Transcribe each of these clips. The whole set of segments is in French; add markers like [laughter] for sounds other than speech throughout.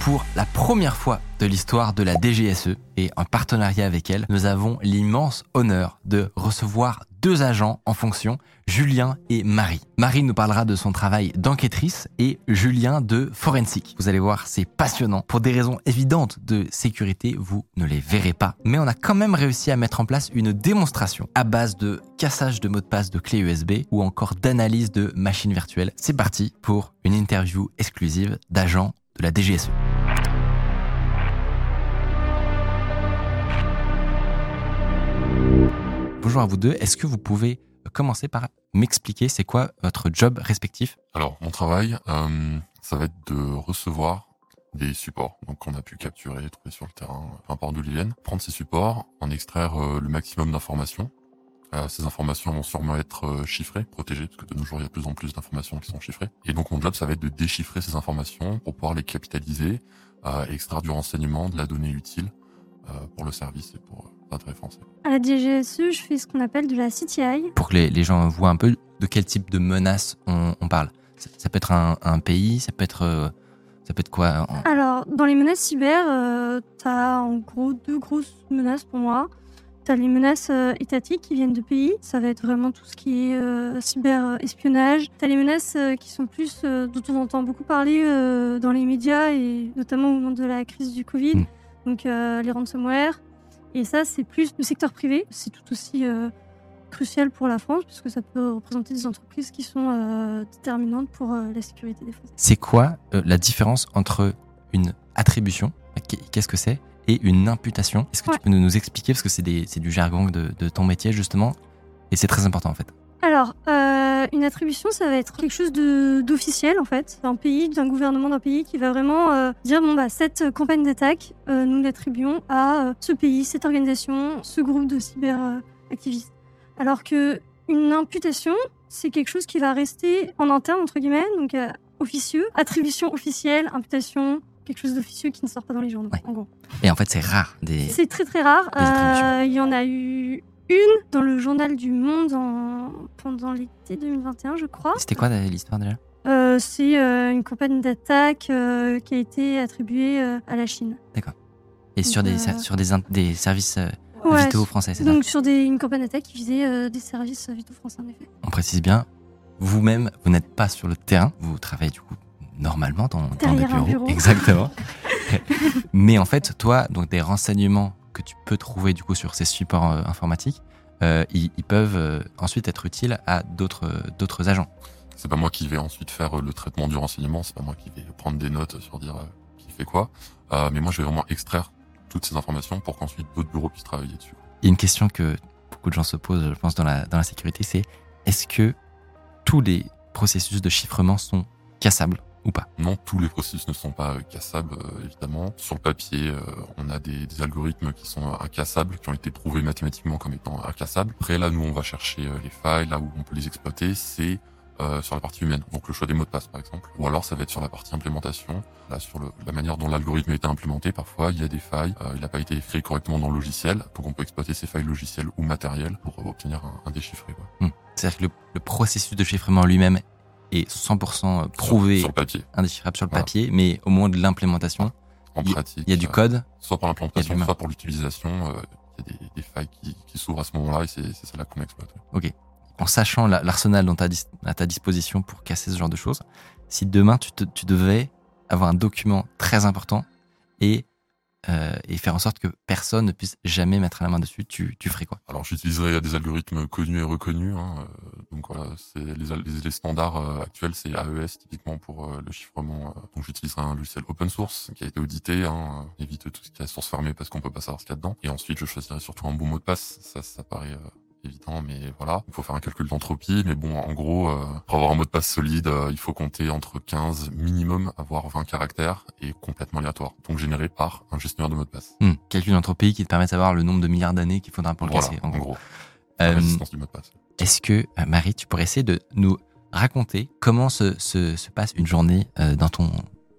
Pour la première fois de l'histoire de la DGSE et en partenariat avec elle, nous avons l'immense honneur de recevoir deux agents en fonction, Julien et Marie. Marie nous parlera de son travail d'enquêtrice et Julien de forensique. Vous allez voir, c'est passionnant. Pour des raisons évidentes de sécurité, vous ne les verrez pas. Mais on a quand même réussi à mettre en place une démonstration à base de cassage de mots de passe de clés USB ou encore d'analyse de machines virtuelles. C'est parti pour une interview exclusive d'agents de la DGSE. Bonjour à vous deux. Est-ce que vous pouvez commencer par m'expliquer c'est quoi votre job respectif? Alors, mon travail, euh, ça va être de recevoir des supports, qu'on a pu capturer, trouver sur le terrain, peu importe d'où ils prendre ces supports, en extraire euh, le maximum d'informations. Euh, ces informations vont sûrement être euh, chiffrées, protégées, parce que de nos jours, il y a de plus en plus d'informations qui sont chiffrées. Et donc, mon job, ça va être de déchiffrer ces informations pour pouvoir les capitaliser, euh, extraire du renseignement, de la donnée utile euh, pour le service et pour euh, l'intérêt français. À la DGSE, je fais ce qu'on appelle de la CTI. Pour que les, les gens voient un peu de quel type de menace on, on parle. Ça, ça peut être un, un pays, ça peut être, euh, ça peut être quoi en- Alors, dans les menaces cyber, euh, t'as en gros deux grosses menaces pour moi. T'as les menaces euh, étatiques qui viennent de pays, ça va être vraiment tout ce qui est euh, cyber-espionnage. T'as les menaces euh, qui sont plus, euh, dont on entend beaucoup parler euh, dans les médias et notamment au moment de la crise du Covid, Mm. donc euh, les ransomware. Et ça, c'est plus le secteur privé. C'est tout aussi euh, crucial pour la France puisque ça peut représenter des entreprises qui sont euh, déterminantes pour euh, la sécurité des Français. C'est quoi euh, la différence entre une attribution, qu'est- qu'est-ce que c'est, et une imputation Est-ce que Ouais. tu peux nous, expliquer parce que c'est du jargon de, de ton métier justement, et c'est très important en fait. Alors, euh, une attribution, ça va être quelque chose d'officiel en fait, d'un pays, d'un gouvernement d'un pays qui va vraiment euh, dire bon bah cette campagne d'attaque, euh, nous l'attribuons à ce pays, cette organisation, ce groupe de cyberactivistes. Alors que une imputation, c'est quelque chose qui va rester en interne entre guillemets, donc officieux, attribution officielle, imputation, quelque chose d'officieux qui ne sort pas dans les journaux. Ouais. En gros. Et en fait, c'est rare. Des... C'est très très rare. Euh, Il y en a eu une dans le journal du Monde en- pendant l'été 2021, je crois. C'était quoi l'histoire déjà? Euh, c'est euh, une campagne d'attaque qui a été attribuée à la Chine. Et sur des, sur des, des services Ouais, vitaux français, c'est ça? Donc sur des, une campagne d'attaque qui visait des services vitaux français en effet. On précise bien, vous-même, vous n'êtes pas sur le terrain, vous travaillez du coup normalement dans, dans des bureaux. bureau. Exactement. [laughs] Mais en fait, toi, donc des renseignements que tu peux trouver du coup sur ces supports euh, informatiques, euh, ils, ils peuvent euh, ensuite être utiles à d'autres euh, d'autres agents. C'est pas moi qui vais ensuite faire euh, le traitement du renseignement, c'est pas moi qui vais prendre des notes sur dire euh, qui fait quoi. Euh, mais moi, je vais vraiment extraire toutes ces informations pour qu'ensuite d'autres bureaux puissent travailler dessus. Il y a une question que beaucoup de gens se posent, je pense, dans la, dans la sécurité, c'est est-ce que tous les processus de chiffrement sont cassables? Ou pas Non, tous les processus ne sont pas euh, cassables, euh, évidemment. Sur le papier, euh, on a des, des algorithmes qui sont incassables, qui ont été prouvés mathématiquement comme étant incassables. Après, là, nous, on va chercher euh, les failles, là où on peut les exploiter, c'est euh, sur la partie humaine. Donc le choix des mots de passe, par exemple. Ou alors, ça va être sur la partie implémentation. Là, sur le- la manière dont l'algorithme a été implémenté, parfois, il y a des failles. euh, il n'a pas été écrit correctement dans le logiciel. Donc, on peut exploiter ces failles logicielles ou matérielles pour obtenir un, un déchiffré. quoi. C'est-à-dire que le, le processus de chiffrement lui-même est 100% prouvé, Sur, sur le papier. indéchiffrable sur le Voilà. papier, mais au moment de l'implémentation, En Il- pratique. il y a du euh, code. soit pour l'implémentation, soit pour l'utilisation. euh, Il y a des, des failles qui, qui s'ouvrent à ce moment-là et c'est celle-là qu'on exploite. ouais. en sachant la- l'arsenal dont tu as à ta disposition pour casser ce genre de choses, si demain tu, te- tu devais avoir un document très important et, euh, et faire en sorte que personne ne puisse jamais mettre la main dessus, tu, tu ferais quoi? Alors j'utiliserai des algorithmes connus et reconnus. hein, euh, donc voilà, c'est les, les, standards euh, actuels, c'est AES typiquement pour euh, le chiffrement. donc j'utiliserai un logiciel open source qui a été audité, hein, évite tout ce qui est source fermée parce qu'on peut pas savoir ce qu'il y a dedans. Et ensuite je choisirai surtout un bon mot de passe. Ça, ça paraît évident, mais voilà. Il faut faire un calcul d'entropie, mais bon, en gros, euh, pour avoir un mot de passe solide, euh, il faut compter entre 15 minimum, avoir 20 caractères et complètement aléatoire, donc généré par un gestionnaire de mot de passe. Hmm. Calcul d'entropie qui te permet de savoir le nombre de milliards d'années qu'il faudra pour le Voilà, casser. en en gros. gros, Euh, la résistance du mot de passe. Est-ce que, Marie, tu pourrais essayer de nous raconter comment se, se, se passe une journée dans, ton,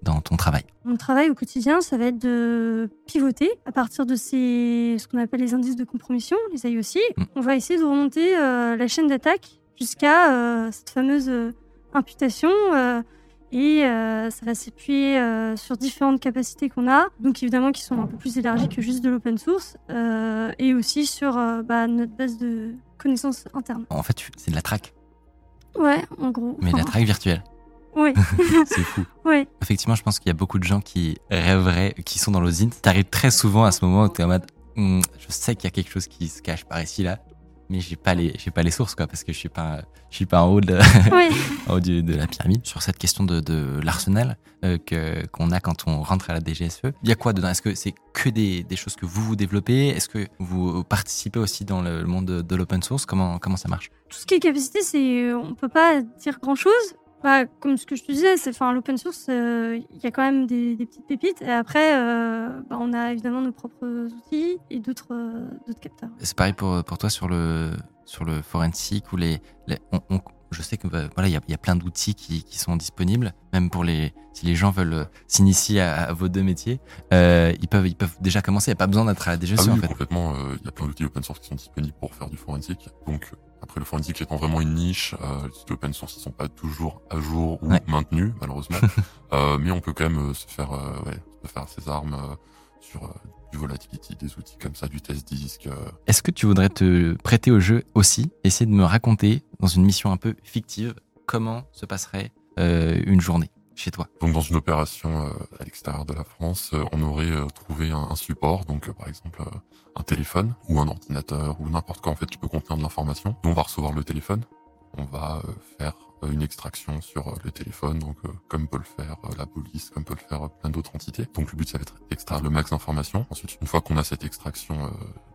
dans ton travail Mon travail au quotidien, ça va être de pivoter à partir de ces, ce qu'on appelle les indices de compromission, les IOC. Mm. On va essayer de remonter euh, la chaîne d'attaque jusqu'à euh, cette fameuse euh, imputation. euh, et ça va s'appuyer sur différentes capacités qu'on a, donc évidemment qui sont un peu plus élargies que juste de l'open source, et aussi sur bah, notre base de connaissances internes. En fait, c'est de la track, Ouais, en gros. mais de la track virtuelle. Oui, [laughs] C'est fou. oui. Effectivement, je pense qu'il y a beaucoup de gens qui rêveraient, qui sont dans l'osine. T'arrives très souvent à ce moment où t'es en mode, Hum, je sais qu'il y a quelque chose qui se cache par ici là, mais j'ai pas les, j'ai pas les sources quoi, parce que je suis pas, je suis pas en haut de, oui. [laughs] en haut du- de la pyramide. Sur cette question de, de l'arsenal euh, que qu'on a quand on rentre à la DGSE, il y a quoi dedans? Est-ce que c'est que des, des choses que vous vous développez? Est-ce que vous participez aussi dans le, le monde de, de l'open source? Comment comment ça marche? Tout ce qui est capacité, c'est on peut pas dire grand chose. Bah, comme ce que je te disais, c'est enfin l'open source, euh, il y a quand même des, des petites pépites. Et après, euh, bah, on a évidemment nos propres outils et d'autres euh, d'autres capteurs. C'est pareil pour, pour toi sur le, sur le forensic ou les, les- on- on- je sais que bah, voilà, il y a, il y a plein d'outils qui, qui sont disponibles, même pour les, si les gens veulent s'initier à, à vos deux métiers, euh, ils peuvent, ils peuvent déjà commencer. Il n'y a pas besoin d'être à la DGSE Ah oui, en fait. complètement. euh, Il y a plein d'outils open source qui sont disponibles pour faire du forensic. Donc, après, le forensic étant vraiment une niche, euh, les outils open source, ils sont pas toujours à jour ou Ouais. maintenus, malheureusement. [laughs] euh, mais on peut quand même euh, se faire, euh, ouais, se faire ses armes sur du volatility, des outils comme ça, du test disk. euh, Est-ce que tu voudrais te prêter au jeu aussi, essayer de me raconter dans une mission un peu fictive comment se passerait une journée? Donc dans une opération euh, à l'extérieur de la France, euh, on aurait euh, trouvé un, support, donc par exemple un téléphone ou un ordinateur ou n'importe quoi en fait qui peut contenir de l'information. On va recevoir le téléphone, on va faire une extraction sur le téléphone, donc comme peut le faire la police, comme peut le faire plein d'autres entités. Donc le but ça va être d'extraire le max d'informations. Ensuite une fois qu'on a cette extraction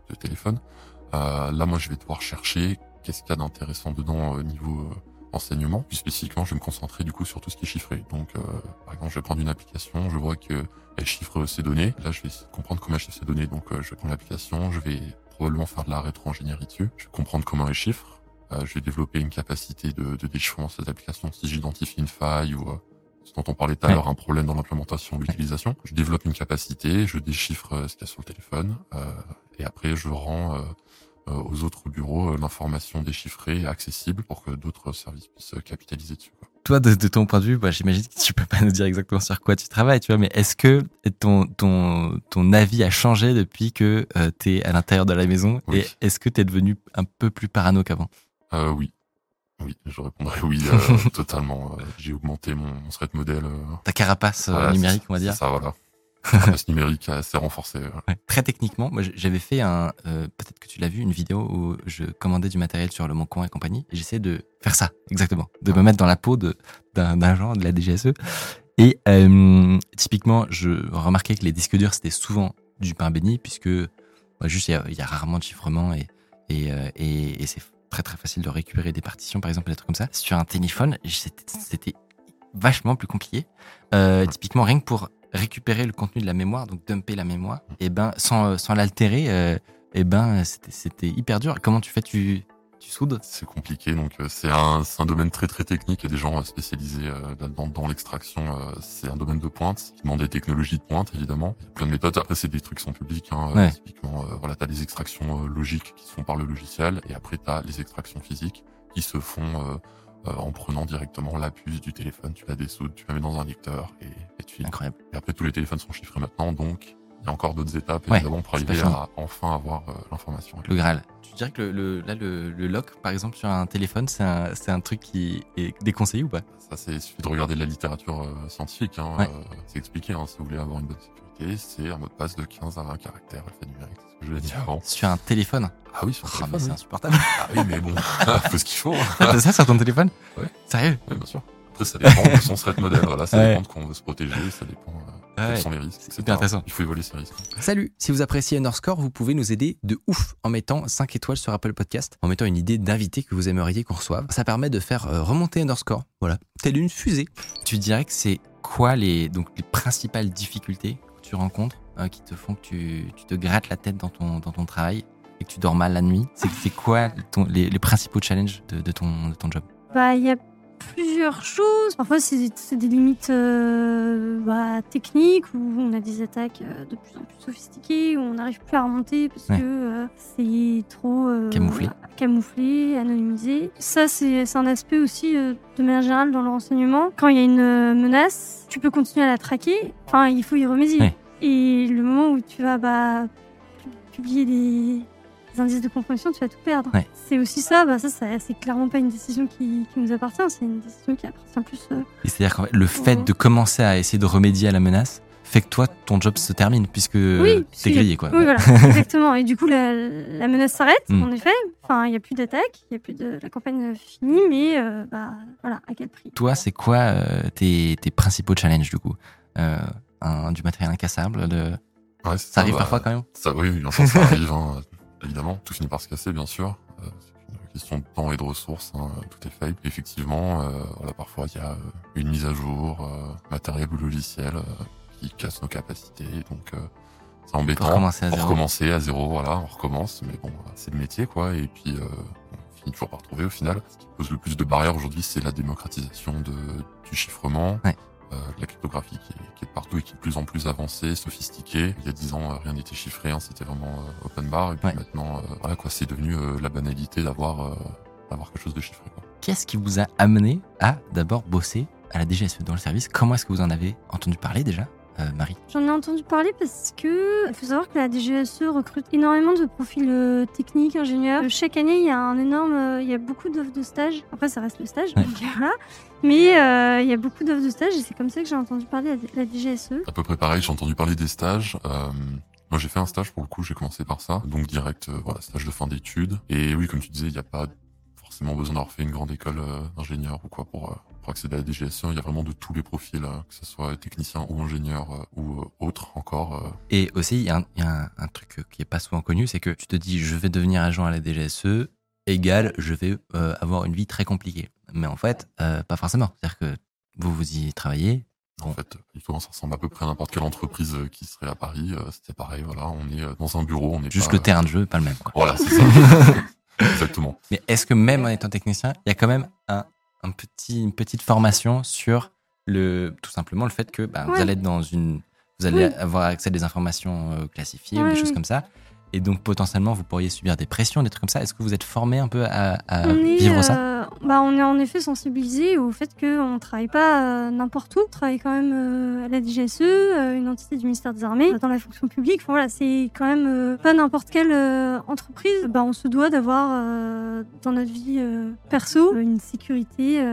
de téléphone, là moi je vais devoir chercher qu'est-ce qu'il y a d'intéressant dedans au niveau enseignement. Plus spécifiquement, je vais me concentrer du coup sur tout ce qui est chiffré. Donc, euh, par exemple, je vais prendre une application, je vois que elle chiffre ses données. Là, je vais essayer de comprendre comment elle chiffre ses données. Donc, euh, je vais prendre l'application, je vais probablement faire de la rétro-ingénierie dessus. Je vais comprendre comment elle chiffre. Euh, je vais développer une capacité de, de déchiffrement de cette application si j'identifie une faille ou euh, ce dont on parlait tout à l'heure, un problème dans l'implémentation ou l'utilisation. Je développe une capacité, je déchiffre euh, ce qu'il y a sur le téléphone, euh, et après je rends aux autres bureaux euh, l'information déchiffrée et accessible pour que d'autres services puissent euh, capitaliser dessus. quoi. Toi, de, de ton point de vue, bah, j'imagine que tu peux pas nous dire exactement sur quoi tu travailles, tu vois, mais est-ce que ton, ton, ton avis a changé depuis que euh, tu es à l'intérieur de la maison Oui. et est-ce que tu es devenu un peu plus parano qu'avant? Euh, oui. Oui, je répondrai oui, euh, [laughs] totalement. Euh, J'ai augmenté mon, mon threat model. euh, Ta carapace euh, voilà, numérique, on va dire Ça, voilà. [laughs] Carapace numérique renforcée. euh. Ouais. Très techniquement, moi j'avais fait un, euh, peut-être que tu l'as vu, une vidéo où je commandais du matériel sur le Mon Coin et compagnie. Et j'essayais de faire ça, exactement, de me mettre dans la peau d'un genre de la DGSE. Et euh, typiquement, je remarquais que les disques durs c'était souvent du pain béni puisque bah, juste il y a, il y a rarement de chiffrement et et, euh, et, et c'est très très facile de récupérer des partitions par exemple des trucs comme ça. Sur un téléphone, c'était c'était vachement plus compliqué. Euh, typiquement rien que pour récupérer le contenu de la mémoire, donc dumper la mémoire, et ben sans, euh, sans l'altérer, euh, et ben c'était hyper dur. Comment tu fais Tu tu soudes? C'est compliqué, donc euh, c'est un, un domaine très très technique. Il y a des gens spécialisés euh, là-dedans dans l'extraction. c'est un domaine de pointe qui demande des technologies de pointe, évidemment. Il y a plein de méthodes. Après, c'est des trucs qui sont publics. Hein, Ouais. Typiquement, voilà, t'as des extractions logiques qui se font par le logiciel, et après t'as les extractions physiques qui se font euh, en prenant directement la puce du téléphone. Tu la dessoudes, tu la mets dans un lecteur, et, et tu Incroyable. Et après, tous les téléphones sont chiffrés maintenant, donc il y a encore d'autres étapes, Ouais, évidemment, pour arriver à enfin avoir euh, l'information. Le Graal. Tu dirais que le, le- là le, le lock par exemple sur un téléphone, c'est un, c'est un truc qui est déconseillé ou pas? Ça, c'est il suffit de regarder de la littérature euh, scientifique. Hein, Ouais. c'est expliqué. Hein, si vous voulez avoir une bonne sécurité, c'est un mot de passe de 15 à 20 caractères alphanumériques. C'est ce que je l'ai dit avant. Sur un téléphone. Ah oui, sur Oh, le mais c'est téléphone. insupportable. oui. Ah oui, mais bon, [laughs] faut ce qu'il faut. [laughs] T'as ça sur ton téléphone Ouais. Sérieux Oui, bien sûr. Après, ça dépend de son threat model. Voilà, ça Ouais. dépend de quoi on veut se protéger, ça dépend euh, Ouais. quels sont les risques, C'est hyper intéressant. Il faut évaluer ces risques. Salut Si vous appréciez Underscore, vous pouvez nous aider de ouf en mettant 5 étoiles sur Apple Podcast, en mettant une idée d'invité que vous aimeriez qu'on reçoive. Ça permet de faire euh, remonter Underscore, voilà, telle une fusée. Tu dirais que c'est quoi les, donc, les principales difficultés tu rencontres euh, qui te font que tu, tu te grattes la tête dans ton, dans ton travail et que tu dors mal la nuit. C'est quoi ton- les, les principaux challenges de, de ton, de ton job? Bah, y a plusieurs choses. Parfois, c'est des limites euh, bah, techniques où on a des attaques euh, de plus en plus sophistiquées, où on n'arrive plus à remonter parce Ouais. que euh, c'est trop Camouflé. camouflé, anonymisé. Ça, c'est un aspect aussi de manière générale dans le renseignement. Quand il y a une menace, tu peux continuer à la traquer. Enfin, il faut y remédier. Ouais. Et le moment où tu vas bah, pu- publier des indices de compromission, tu vas tout perdre. Ouais. C'est aussi ça, bah ça, ça c'est clairement pas une décision qui, qui nous appartient, c'est une décision qui appartient plus. euh, Et C'est-à-dire qu'en fait, le fait de commencer à essayer de remédier à la menace fait que toi, ton job se termine puisque oui, t'es grillé, quoi. Oui, voilà, [laughs] exactement. Et du coup, la, la menace s'arrête, Mm. en effet. Enfin, il n'y a plus d'attaque, il y a plus de la campagne finie, mais euh, bah voilà, à quel prix Toi, c'est quoi euh, tes, tes principaux challenges du coup? Euh, un- Du matériel incassable de... Ouais, Ça arrive bah, parfois quand même? Ça, oui, sûr, ça [laughs] arrive, hein, évidemment. Tout finit par se casser, bien sûr. Euh, c'est une question de temps et de ressources, hein, tout est fait. Effectivement, euh, voilà, parfois il y a euh, une mise à jour, euh, matériel ou logiciel, euh, qui casse nos capacités. Donc, euh, c'est embêtant. Pour recommencer à zéro. recommencer à zéro, voilà, on recommence. Mais bon, c'est le métier, quoi. Et puis, euh, on finit toujours par trouver au final. Ce qui pose le plus de barrières aujourd'hui, c'est la démocratisation de, du chiffrement. Ouais. Euh, la cryptographie qui est, qui est partout et qui est de plus en plus avancée, sophistiquée. Il y a dix ans, euh, rien n'était chiffré, hein, c'était vraiment euh, open bar. Et puis Ouais. maintenant, voilà quoi, c'est devenu la banalité d'avoir d'avoir quelque chose de chiffré. Quoi. Qu'est-ce qui vous a amené à d'abord bosser à la DGSE dans le service? Comment est-ce que vous en avez entendu parler déjà, euh, Marie J'en ai entendu parler parce que il faut savoir que la DGSE recrute énormément de profils euh, techniques, ingénieurs. Euh, Chaque année, il y a un énorme, euh, il y a beaucoup d'offres de stage. Après, ça reste le stage, Ouais. donc voilà. Mais euh, il y a beaucoup d'offres de stage et c'est comme ça que j'ai entendu parler de la DGSE. À peu près pareil, j'ai entendu parler des stages. Euh, moi, j'ai fait un stage pour le coup, j'ai commencé par ça. Donc direct, euh, voilà, stage de fin d'études. Et oui, comme tu disais, il n'y a pas forcément besoin d'avoir fait une grande école euh, d'ingénieur ou quoi pour, euh, pour accéder à la DGSE. Il y a vraiment de tous les profils, euh, que ce soit technicien ou ingénieur ou autre encore. Et aussi, il y a, un, il y a un- un truc qui est pas souvent connu, c'est que tu te dis, je vais devenir agent à la DGSE, égal, je vais euh, avoir une vie très compliquée. Mais en fait, euh, pas forcément. C'est-à-dire que vous, vous y travaillez. En fait, il faut ça ressemble à peu près à n'importe quelle entreprise qui serait à Paris. C'était pareil, voilà, on est dans un bureau, on est Juste pas- le terrain de jeu, pas le même. Quoi. Voilà, c'est ça. [laughs] Exactement. Mais est-ce que même en étant technicien, il y a quand même un, un petit, une petite formation sur le, tout simplement le fait que bah, vous allez être dans une, vous allez Oui. avoir accès à des informations euh, classifiées ou des choses comme ça, et donc potentiellement vous pourriez subir des pressions, des trucs comme ça. Est-ce que vous êtes formé un peu à, à on, est, vivre ça euh, bah, on est en effet sensibilisé au fait qu'on ne travaille pas euh, n'importe où. On travaille quand même euh, à la DGSE, euh, une entité du ministère des Armées, dans la fonction publique. Enfin, voilà, c'est quand même pas n'importe quelle entreprise. Bah, on se doit d'avoir dans notre vie perso une sécurité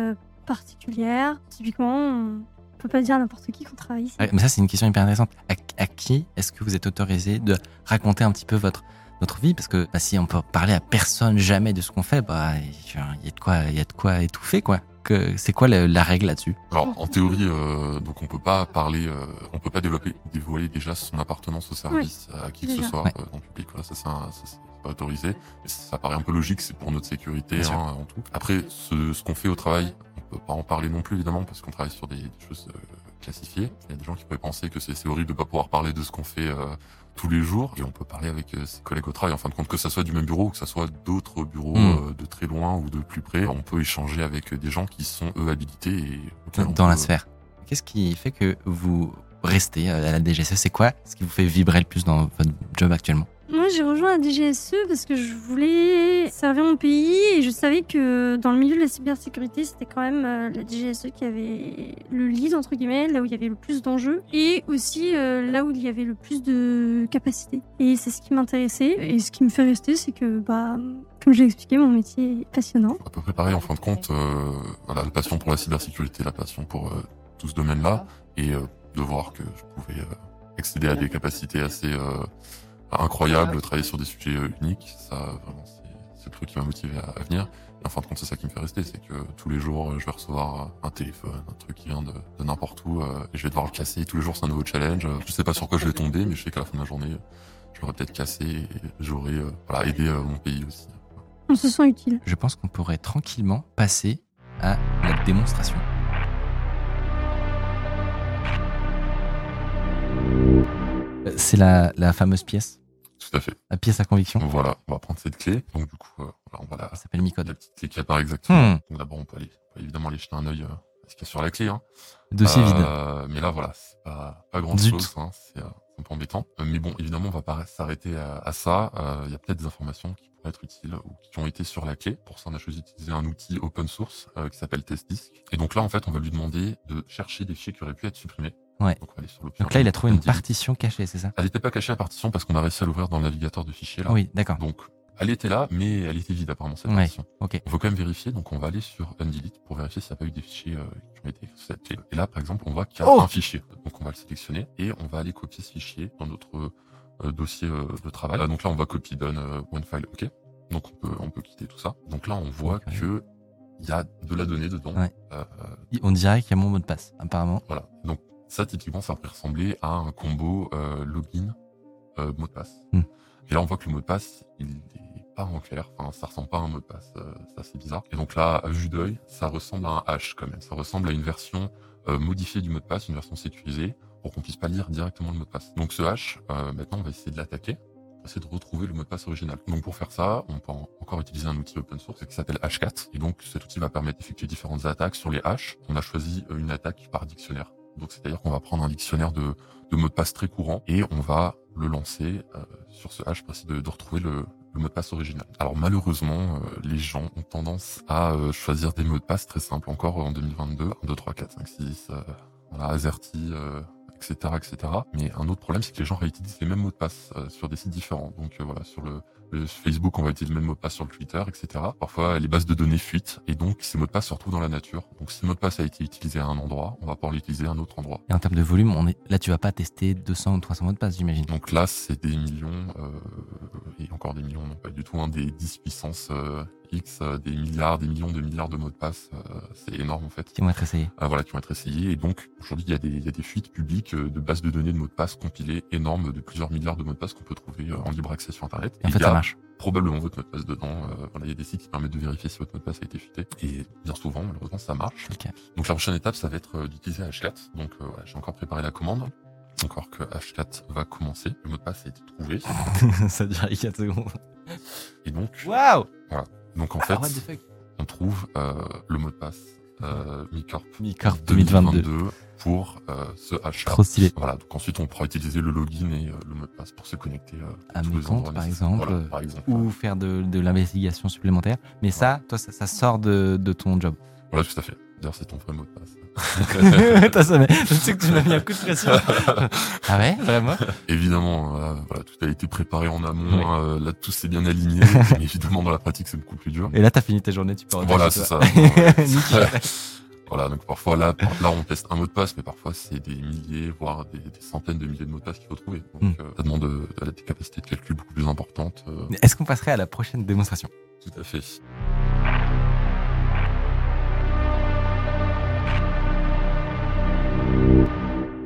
particulière. Typiquement, on peut pas dire à n'importe qui qu'on travaille ici. Ouais, Mais ça, c'est une question hyper intéressante. À, à qui est-ce que vous êtes autorisé de raconter un petit peu votre votre vie? Parce que bah, si on peut parler à personne jamais de ce qu'on fait, bah il y a de quoi, il y a de quoi étouffer quoi. Que c'est quoi la, la règle là-dessus? Alors en théorie, euh, donc on peut pas parler, euh, on peut pas développer, dévoiler déjà son appartenance au service à qui que ce soit Ouais. euh, dans le public. Voilà, ça c'est pas autorisé. Ça paraît un peu logique, c'est pour notre sécurité hein, en tout. Après, ce, ce qu'on fait au travail, peut pas en parler non plus évidemment parce qu'on travaille sur des, des choses euh, classifiées. Il y a des gens qui pourraient penser que c'est horrible de pas pouvoir parler de ce qu'on fait. euh, tous les jours et on peut parler avec euh, ses collègues au travail en fin de compte que ça soit du même bureau ou que ça soit d'autres bureaux Mm. euh, de très loin ou de plus près on peut échanger avec des gens qui sont eux habilités et dans la sphère Qu'est-ce qui fait que vous restez à la DGSE C'est quoi ce qui vous fait vibrer le plus dans votre job actuellement? Moi, j'ai rejoint la DGSE parce que je voulais servir mon pays et je savais que dans le milieu de la cybersécurité, c'était quand même euh, la DGSE qui avait le lead, entre guillemets, là où il y avait le plus d'enjeux et aussi euh, là où il y avait le plus de capacités. Et c'est ce qui m'intéressait. Et ce qui me fait rester, c'est que, bah, comme je l'ai expliqué, mon métier est passionnant. à peu près pareil en fin de compte euh, voilà la passion pour la cybersécurité la passion pour euh, tout ce domaine là et euh, de voir que je pouvais euh, accéder à des capacités assez incroyables travailler sur des sujets euh, uniques ça vraiment c'est le truc qui m'a motivé à, à venir. Et en fin de compte, c'est ça qui me fait rester, c'est que tous les jours, euh, je vais recevoir un téléphone, un truc qui vient de, de n'importe où, euh, et je vais devoir le casser. Tous les jours, c'est un nouveau challenge. Je sais pas sur quoi je vais tomber, mais je sais qu'à la fin de la journée, je l'aurai peut-être cassé et j'aurai euh, voilà, aidé euh, mon pays aussi. On se sent utile. Je pense qu'on pourrait tranquillement passer à la démonstration. C'est la, la fameuse pièce, Tout à fait. la pièce à conviction. Donc voilà, on va prendre cette clé. Donc du coup, euh, voilà, on va la, Ça s'appelle la Micode. petite clé qui apparaît exactement. Hmm. Donc d'abord, on peut aller on peut évidemment aller jeter un œil euh, à ce qu'il y a sur la clé. Hein. Dossier vide. Euh, Mais là, voilà, c'est pas, pas grand Zut. chose. Hein. C'est un peu embêtant. Mais bon, évidemment, on va pas s'arrêter à, à ça. Il y a peut-être des informations qui pourraient être utiles ou qui ont été sur la clé. Pour ça, on a choisi d'utiliser un outil open source qui s'appelle TestDisk. Et donc là, en fait, on va lui demander de chercher des fichiers qui auraient pu être supprimés. Ouais. Donc, là, il a trouvé une partition cachée, c'est ça Elle n'était pas cachée la partition parce qu'on a réussi à l'ouvrir dans le navigateur de fichiers là. Oui, d'accord. Donc, elle était là, mais elle était vide apparemment cette Ouais. partition. Ok. On veut quand même vérifier, donc on va aller sur Undelete pour vérifier s'il n'y a pas eu des fichiers euh, qui ont été. Et là, par exemple, on voit qu'il y a Oh un fichier. Donc on va le sélectionner et on va aller copier ce fichier dans notre euh, dossier euh, de travail. Euh, donc là, on va copier done one file, ok. Donc on peut, on peut quitter tout ça. Donc là, on voit Ok. que il y a de la donnée dedans. Ouais. On dirait qu'il y a mon mot de passe, apparemment. voilà. Donc ça, typiquement, ça pourrait ressembler à un combo euh, login euh, mot de passe. Hmm. Et là, on voit que le mot de passe, il est pas en clair. Enfin, ça ressemble pas à un mot de passe. euh, c'est assez bizarre. Et donc là, à vue d'œil, ça ressemble à un hash quand même. Ça ressemble à une version euh, modifiée du mot de passe, une version sécurisée, pour qu'on puisse pas lire directement le mot de passe. Donc ce hash, euh, maintenant, on va essayer de l'attaquer. Essayer de retrouver le mot de passe original. Donc pour faire ça, on peut en- encore utiliser un outil open source qui s'appelle Hashcat. Et donc cet outil va permettre d'effectuer différentes attaques sur les hashes. On a choisi euh, une attaque par dictionnaire. Donc c'est-à-dire qu'on va prendre un dictionnaire de, mots de passe très courant et on va le lancer euh, sur ce hash pour essayer de, retrouver le, mot de passe original. Alors malheureusement, euh, les gens ont tendance à euh, choisir des mots de passe très simples encore en 2022. 1, 2, 3, 4, 5, 6, euh, voilà, AZERTY, etc., etc. Mais un autre problème, c'est que les gens réutilisent les mêmes mots de passe sur des sites différents. Donc voilà, sur le Facebook, on va utiliser le même mot de passe sur le Twitter, etc. Parfois, les bases de données fuitent et donc ces mots de passe se retrouvent dans la nature. Donc si le mot de passe a été utilisé à un endroit, on va pouvoir l'utiliser à un autre endroit. Et en termes de volume, on est... là, tu vas pas tester 200 ou 300 mots de passe, j'imagine. Donc là, c'est des millions, euh, et encore des millions, non pas du tout, hein, des 10 puissance euh, X, euh, des milliards, des millions de milliards de mots de passe. euh, c'est énorme en fait. Qui vont être essayés. Euh, voilà, qui vont être essayés. Et donc, aujourd'hui, il y, a des- il y a des fuites publiques euh, de bases de données de mots de passe compilées énormes de plusieurs milliards de mots de passe qu'on peut trouver euh, en libre accès sur Internet. Et en il fait, y a probablement votre mot de passe dedans. Euh, voilà, il y a des sites qui permettent de vérifier si votre mot de passe a été fuité. Et bien souvent, malheureusement, ça marche. Donc la prochaine étape, ça va être euh, d'utiliser Hashcat. Donc euh, voilà, j'ai encore préparé la commande. Encore que Hashcat va commencer. Le mot de passe a été trouvé. [laughs] ça dure 4 secondes. Et donc, Waouh donc en fait, on trouve euh, le mot de passe euh, Micorp Micorp 2022. 2022 pour euh, ce Hashcat. Trop stylé. Voilà, donc ensuite on pourra utiliser le login et euh, le mot de passe pour se connecter euh, À tous mes les comptes, par exemple, Voilà, par exemple. Ou faire de, de l'investigation supplémentaire. Mais ça, toi, ça, ça sort de, de ton job. Voilà, tout à fait. D'ailleurs, c'est ton vrai mot de passe. [laughs] T'as ça, je sais que tu m'as mis un coup de pression. [laughs] ah ouais, vraiment? Évidemment, euh, voilà, tout a été préparé en amont. Oui. euh, là, tout s'est bien aligné. [laughs] évidemment, dans la pratique, c'est beaucoup plus dur. Et là, t'as fini ta journée, tu peux Voilà, c'est ça. Nickel. Voilà, donc parfois là, là on teste un mot de passe, mais parfois c'est des milliers, voire des, des centaines de milliers de mots de passe qu'il faut trouver. Donc Hmm. euh, ça demande euh, des capacités de calcul beaucoup plus importantes. euh, Est-ce qu'on passerait à la prochaine démonstration? Tout à fait.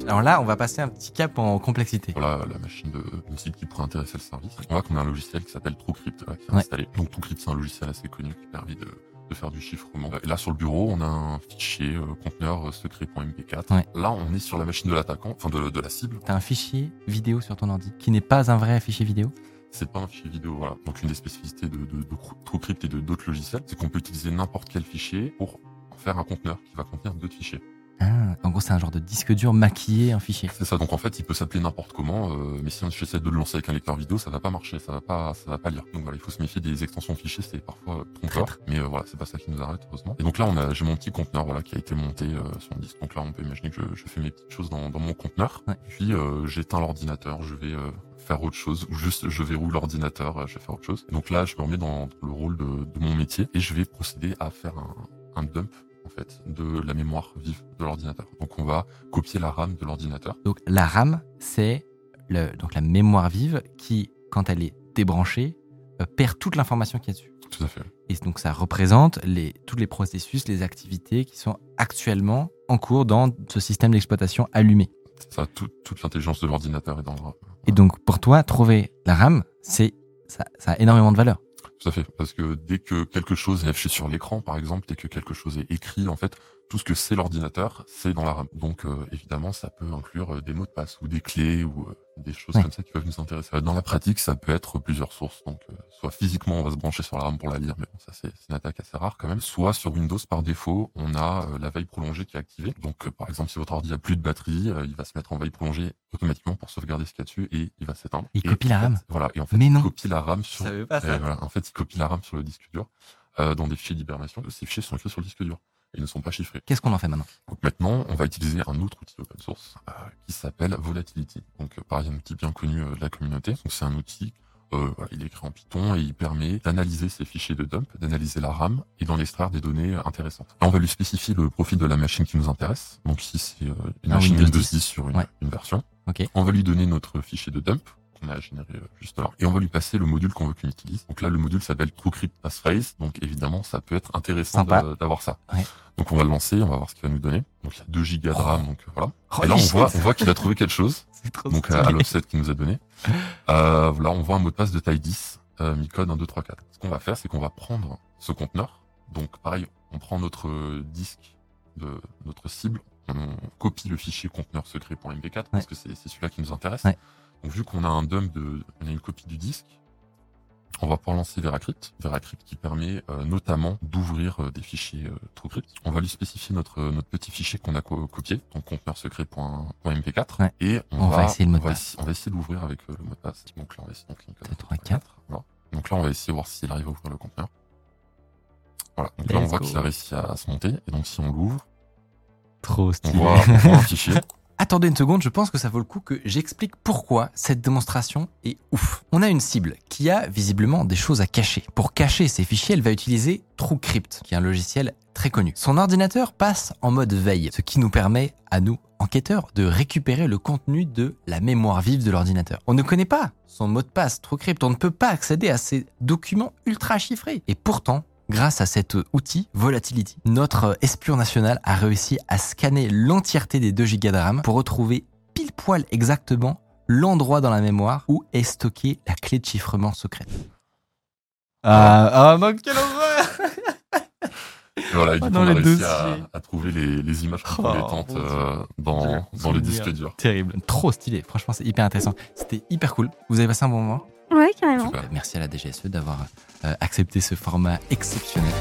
Alors là, on va passer un petit cap en complexité. Voilà la machine de site qui pourrait intéresser le service. On voit qu'on a un logiciel qui s'appelle TrueCrypt là, qui est Ouais. installé. Donc TrueCrypt c'est un logiciel assez connu qui permet de, de faire du chiffrement. Et là sur le bureau, on a un fichier euh, conteneur euh, secret.mp4. Ouais. Là, on est sur la machine de l'attaquant, enfin de, de la cible. T'as un fichier vidéo sur ton ordi qui n'est pas un vrai fichier vidéo? C'est pas un fichier vidéo, voilà. Donc une des spécificités de, de, de TrueCrypt et de d'autres logiciels, c'est qu'on peut utiliser n'importe quel fichier pour en faire un conteneur qui va contenir d'autres fichiers. Ah, en gros, c'est un genre de disque dur maquillé en fichier. C'est ça. Donc en fait, il peut s'appeler n'importe comment, euh, mais si on essaie de le lancer avec un lecteur vidéo, ça va pas marcher, ça va pas, ça va pas lire. Donc voilà, il faut se méfier des extensions fichiers, c'est parfois trompeur, Traître. mais euh, voilà, c'est pas ça qui nous arrête heureusement. Et donc là, on a, j'ai mon petit conteneur, voilà, qui a été monté euh, sur mon disque. Donc là, on peut imaginer que je, je fais mes petites choses dans, dans mon conteneur, Ouais. puis euh, j'éteins l'ordinateur, je vais euh, faire autre chose, ou juste je verrouille l'ordinateur, je vais faire autre chose. Et donc là, je me remets dans le rôle de, de mon métier et je vais procéder à faire un, un dump en fait de la mémoire vive de l'ordinateur. Donc on va copier la RAM de l'ordinateur. Donc la RAM, c'est le, donc la mémoire vive qui, quand elle est débranchée, euh, perd toute l'information qu'il y a dessus. Tout à fait. Et donc ça représente les, tous les processus, les activités qui sont actuellement en cours dans ce système d'exploitation allumé. Ça, tout- toute l'intelligence de l'ordinateur est dans le RAM. Et donc pour toi, trouver la RAM, c'est ça, ça a énormément de valeur. Tout à fait. Parce que dès que quelque chose est affiché sur l'écran, par exemple, dès que quelque chose est écrit, en fait, tout ce que c'est l'ordinateur, c'est dans la RAM. Donc, euh, évidemment, ça peut inclure euh, des mots de passe ou des clés ou euh, des choses Ouais. comme ça qui peuvent nous intéresser. Dans la pratique, ça peut être plusieurs sources. Donc, euh, soit physiquement, on va se brancher sur la RAM pour la lire, mais bon, ça, c'est c'est une attaque assez rare quand même. Soit sur Windows, par défaut, on a euh, la veille prolongée qui est activée. Donc, euh, par exemple, si votre ordi a plus de batterie, euh, il va se mettre en veille prolongée automatiquement pour sauvegarder ce qu'il y a dessus et il va s'éteindre. Il Et copie la en fait, RAM. Voilà. Et en fait, Mais il non. copie la RAM sur pas voilà, en fait, il copie la RAM sur le disque dur euh, dans des fichiers d'hibernation. Ces fichiers sont écrits sur le disque dur ils ne sont pas chiffrés. Qu'est-ce qu'on en fait maintenant? Donc maintenant, on va utiliser un autre outil open source euh, qui s'appelle Volatility. Donc euh, pareil, un outil bien connu euh, de la communauté. Donc c'est un outil, euh, voilà, il est écrit en Python et il permet d'analyser ces fichiers de dump, d'analyser la RAM et d'en extraire des données euh, intéressantes. Et on va lui spécifier le profil de la machine qui nous intéresse. Donc ici, c'est une Un machine Windows Windows 10. 10 sur une, Ouais. une version. On va lui donner notre fichier de dump qu'on a généré euh, juste là. Et on va lui passer le module qu'on veut qu'il utilise. Donc là, le module s'appelle TrueCrypt Passphrase. Donc évidemment, ça peut être intéressant d'avoir ça. Ouais. Donc on va le lancer, on va voir ce qu'il va nous donner. Donc il y a 2 gigas de Oh. RAM, donc euh, voilà. Oh, Et là, on voit, on voit qu'il a trouvé quelque chose. [laughs] c'est trop Donc stylé. à, l'offset qu'il nous a donné. Euh, voilà, on voit un mot de passe de taille 10, euh, micode 1, 2, 3, 4. Ce qu'on va faire, c'est qu'on va prendre ce conteneur. Donc pareil, on prend notre euh, disque de notre cible, on copie le fichier conteneur secret.mp4 parce que c'est c'est celui-là qui nous intéresse. Ouais. Donc vu qu'on a un dump de, on a une copie du disque, on va pouvoir lancer VeraCrypt, VeraCrypt qui permet euh, notamment d'ouvrir euh, des fichiers euh, TrueCrypt. On va lui spécifier notre euh, notre petit fichier qu'on a co- copié, donc conteneur secret.mp4, Ouais. et on, On va essayer le mot de on va passe. on va essayer avec euh, le mot de passe. Donc là, on va essayer donc, Lincoln Deux, trois, 4. Voilà. Donc là, on va essayer de voir s'il arrive à ouvrir le conteneur. Voilà. Donc là, on voit qu'il a réussi à, à se monter. Et donc, si on l'ouvre, Trop on stylé. voit, on voit un fichier. [laughs] Attendez une seconde, je pense que ça vaut le coup que j'explique pourquoi cette démonstration est ouf. On a une cible qui a visiblement des choses à cacher. Pour cacher ces fichiers, elle va utiliser TrueCrypt, qui est un logiciel très connu. Son ordinateur passe en mode veille, ce qui nous permet, à nous, enquêteurs, de récupérer le contenu de la mémoire vive de l'ordinateur. On ne connaît pas son mot de passe TrueCrypt, on ne peut pas accéder à ces documents ultra chiffrés. Et pourtant, Grâce à cet outil Volatility, notre espion national a réussi à scanner l'entièreté des 2 gigas de RAM pour retrouver pile poil exactement l'endroit dans la mémoire où est stockée la clé de chiffrement secrète. Ah, ah Et voilà, et du Ah, coup, on a réussi à, trouver les, les images Oh, euh, dans, dans le disque dur. Terrible, trop stylé, franchement c'est hyper intéressant. C'était hyper cool, vous avez passé un bon moment Ouais, carrément. Super. Merci à la DGSE d'avoir euh, accepté ce format exceptionnel.